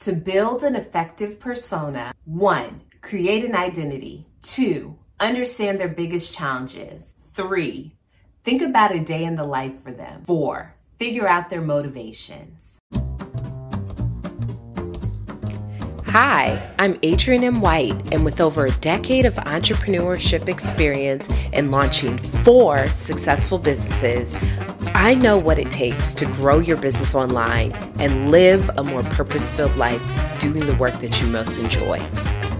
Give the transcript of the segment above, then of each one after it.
To build an effective persona, one, create an identity. Two, understand their biggest challenges. Three, think about a day in the life for them. Four, figure out their motivations. Hi, I'm Adrienne M. White, and with over a decade of entrepreneurship experience in launching four successful businesses, I know what it takes to grow your business online and live a more purpose filled life doing the work that you most enjoy.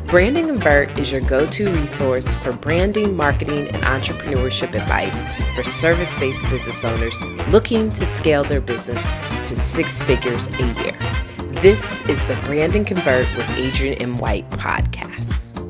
Brand and Convert is your go to resource for branding, marketing, and entrepreneurship advice for service based business owners looking to scale their business to six figures a year. This is the Brand and Convert with Adrienne M. White podcast.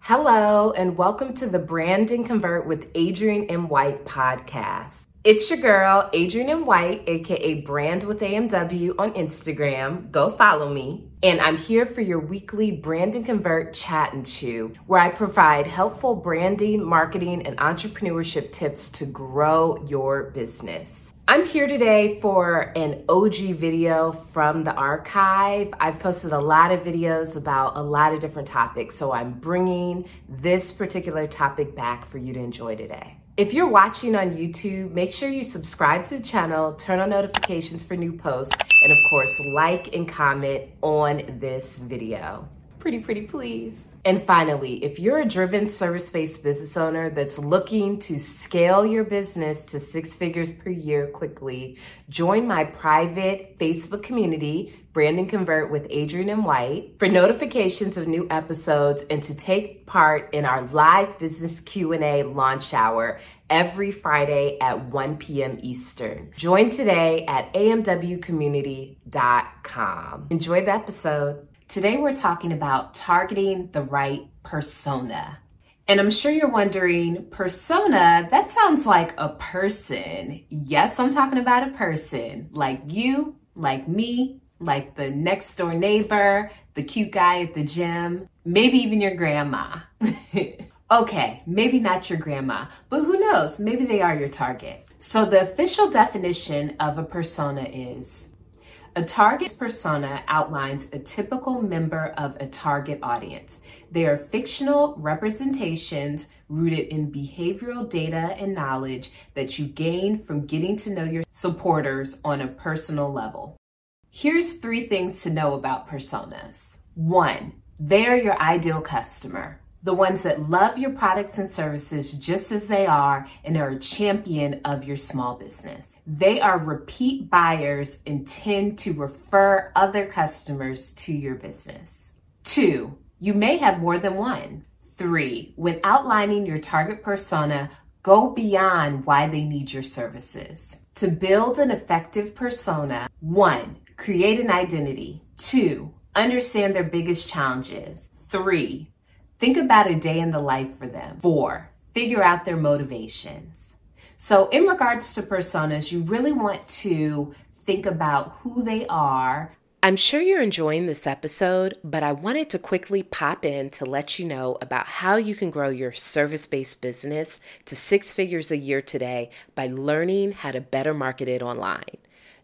Hello, and welcome to the Brand and Convert with Adrienne M. White podcast. It's your girl, Adrienne. White, aka Brand with AMW on Instagram. Go follow me. And I'm here for your weekly Brand and Convert Chat and Chew, where I provide helpful branding, marketing, and entrepreneurship tips to grow your business. I'm here today for an OG video from the archive. I've posted a lot of videos about a lot of different topics, so I'm bringing this particular topic back for you to enjoy today. If you're watching on YouTube, make sure you subscribe to the channel, turn on notifications for new posts, and of course, like and comment on this video. Pretty, pretty please. And finally, if you're a driven service based business owner that's looking to scale your business to six figures per year quickly, join my private Facebook community, Brand and Convert with Adrienne M. White, for notifications of new episodes and to take part in our live business Q&A launch hour every Friday at 1 p.m. Eastern. Join today at amwcommunity.com. Enjoy the episode. Today we're talking about targeting the right persona. And I'm sure you're wondering, persona, that sounds like a person. Yes, I'm talking about a person like you, like me, like the next door neighbor, the cute guy at the gym, maybe even your grandma. okay, maybe not your grandma, but who knows? Maybe they are your target. So the official definition of a persona is a target persona outlines a typical member of a target audience. They are fictional representations rooted in behavioral data and knowledge that you gain from getting to know your supporters on a personal level. Here's three things to know about personas. One, they are your ideal customer the ones that love your products and services just as they are and are a champion of your small business. They are repeat buyers and tend to refer other customers to your business. Two, you may have more than one. Three, when outlining your target persona, go beyond why they need your services. To build an effective persona, one, create an identity. Two, understand their biggest challenges. Three, Think about a day in the life for them. Four, figure out their motivations. So, in regards to personas, you really want to think about who they are. I'm sure you're enjoying this episode, but I wanted to quickly pop in to let you know about how you can grow your service based business to six figures a year today by learning how to better market it online.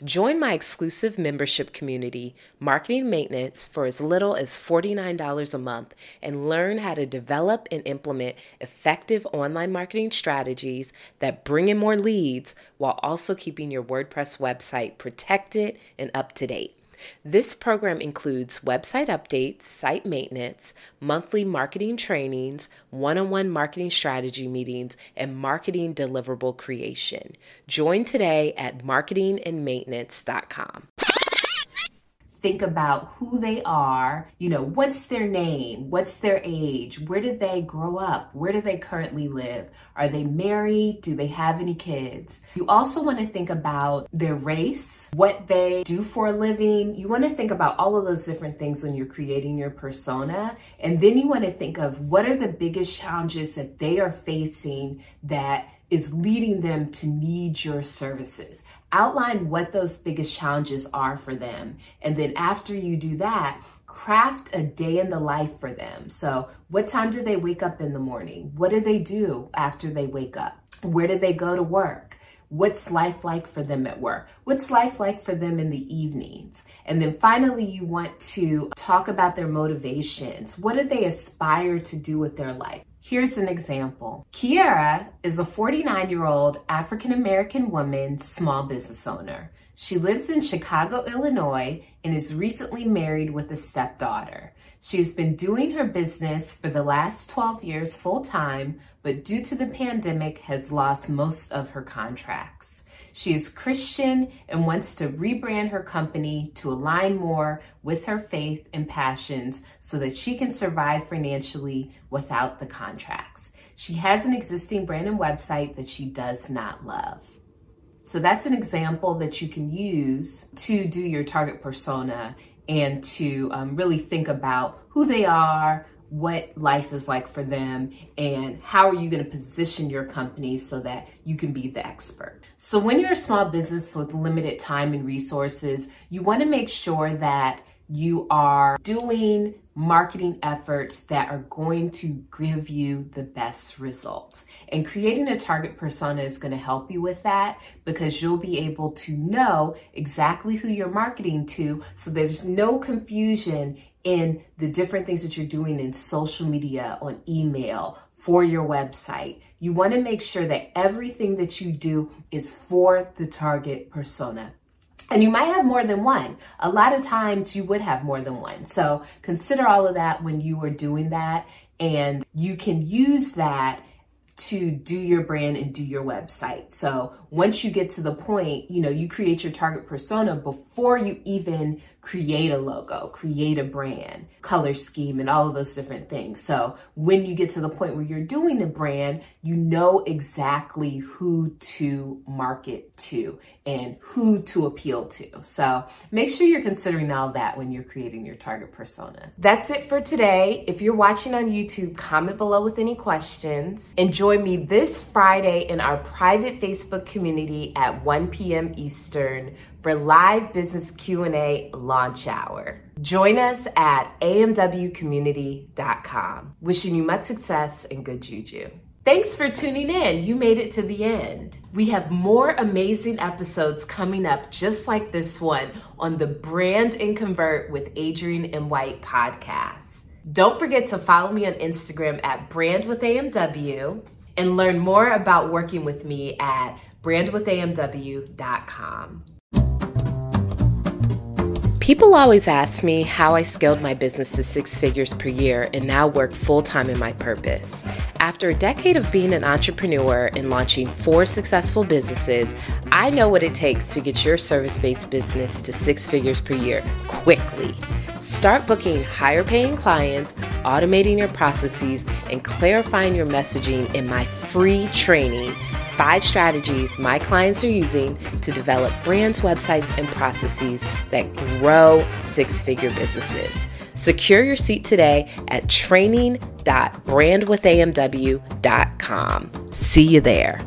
Join my exclusive membership community, Marketing Maintenance, for as little as $49 a month and learn how to develop and implement effective online marketing strategies that bring in more leads while also keeping your WordPress website protected and up to date. This program includes website updates, site maintenance, monthly marketing trainings, one on one marketing strategy meetings, and marketing deliverable creation. Join today at marketingandmaintenance.com think about who they are, you know, what's their name, what's their age, where did they grow up, where do they currently live, are they married, do they have any kids. You also want to think about their race, what they do for a living. You want to think about all of those different things when you're creating your persona. And then you want to think of what are the biggest challenges that they are facing that is leading them to need your services. Outline what those biggest challenges are for them. And then after you do that, craft a day in the life for them. So, what time do they wake up in the morning? What do they do after they wake up? Where do they go to work? What's life like for them at work? What's life like for them in the evenings? And then finally, you want to talk about their motivations. What do they aspire to do with their life? Here's an example. Kiera is a 49 year old African American woman small business owner. She lives in Chicago, Illinois, and is recently married with a stepdaughter. She's been doing her business for the last 12 years full time, but due to the pandemic has lost most of her contracts. She is Christian and wants to rebrand her company to align more with her faith and passions so that she can survive financially without the contracts. She has an existing brand and website that she does not love. So that's an example that you can use to do your target persona and to um, really think about who they are, what life is like for them, and how are you going to position your company so that you can be the expert. So, when you're a small business with limited time and resources, you want to make sure that you are doing marketing efforts that are going to give you the best results. And creating a target persona is going to help you with that because you'll be able to know exactly who you're marketing to so there's no confusion in the different things that you're doing in social media, on email, for your website. You want to make sure that everything that you do is for the target persona. And you might have more than one. A lot of times you would have more than one. So consider all of that when you are doing that. And you can use that to do your brand and do your website. So once you get to the point, you know, you create your target persona before you even create a logo, create a brand, color scheme, and all of those different things. So when you get to the point where you're doing a brand, you know exactly who to market to and who to appeal to. So make sure you're considering all that when you're creating your target personas. That's it for today. If you're watching on YouTube, comment below with any questions. And join me this Friday in our private Facebook community at 1 p.m. Eastern for live business Q&A launch hour. Join us at amwcommunity.com. Wishing you much success and good juju. Thanks for tuning in. You made it to the end. We have more amazing episodes coming up just like this one on the Brand and Convert with Adrienne M. White podcast. Don't forget to follow me on Instagram at Brand with AMW and learn more about working with me at brandwithamw.com. People always ask me how I scaled my business to six figures per year and now work full time in my purpose. After a decade of being an entrepreneur and launching four successful businesses, I know what it takes to get your service based business to six figures per year quickly. Start booking higher paying clients, automating your processes, and clarifying your messaging in my free training five strategies my clients are using to develop brands, websites, and processes that grow six figure businesses. Secure your seat today at training.brandwithamw.com. See you there.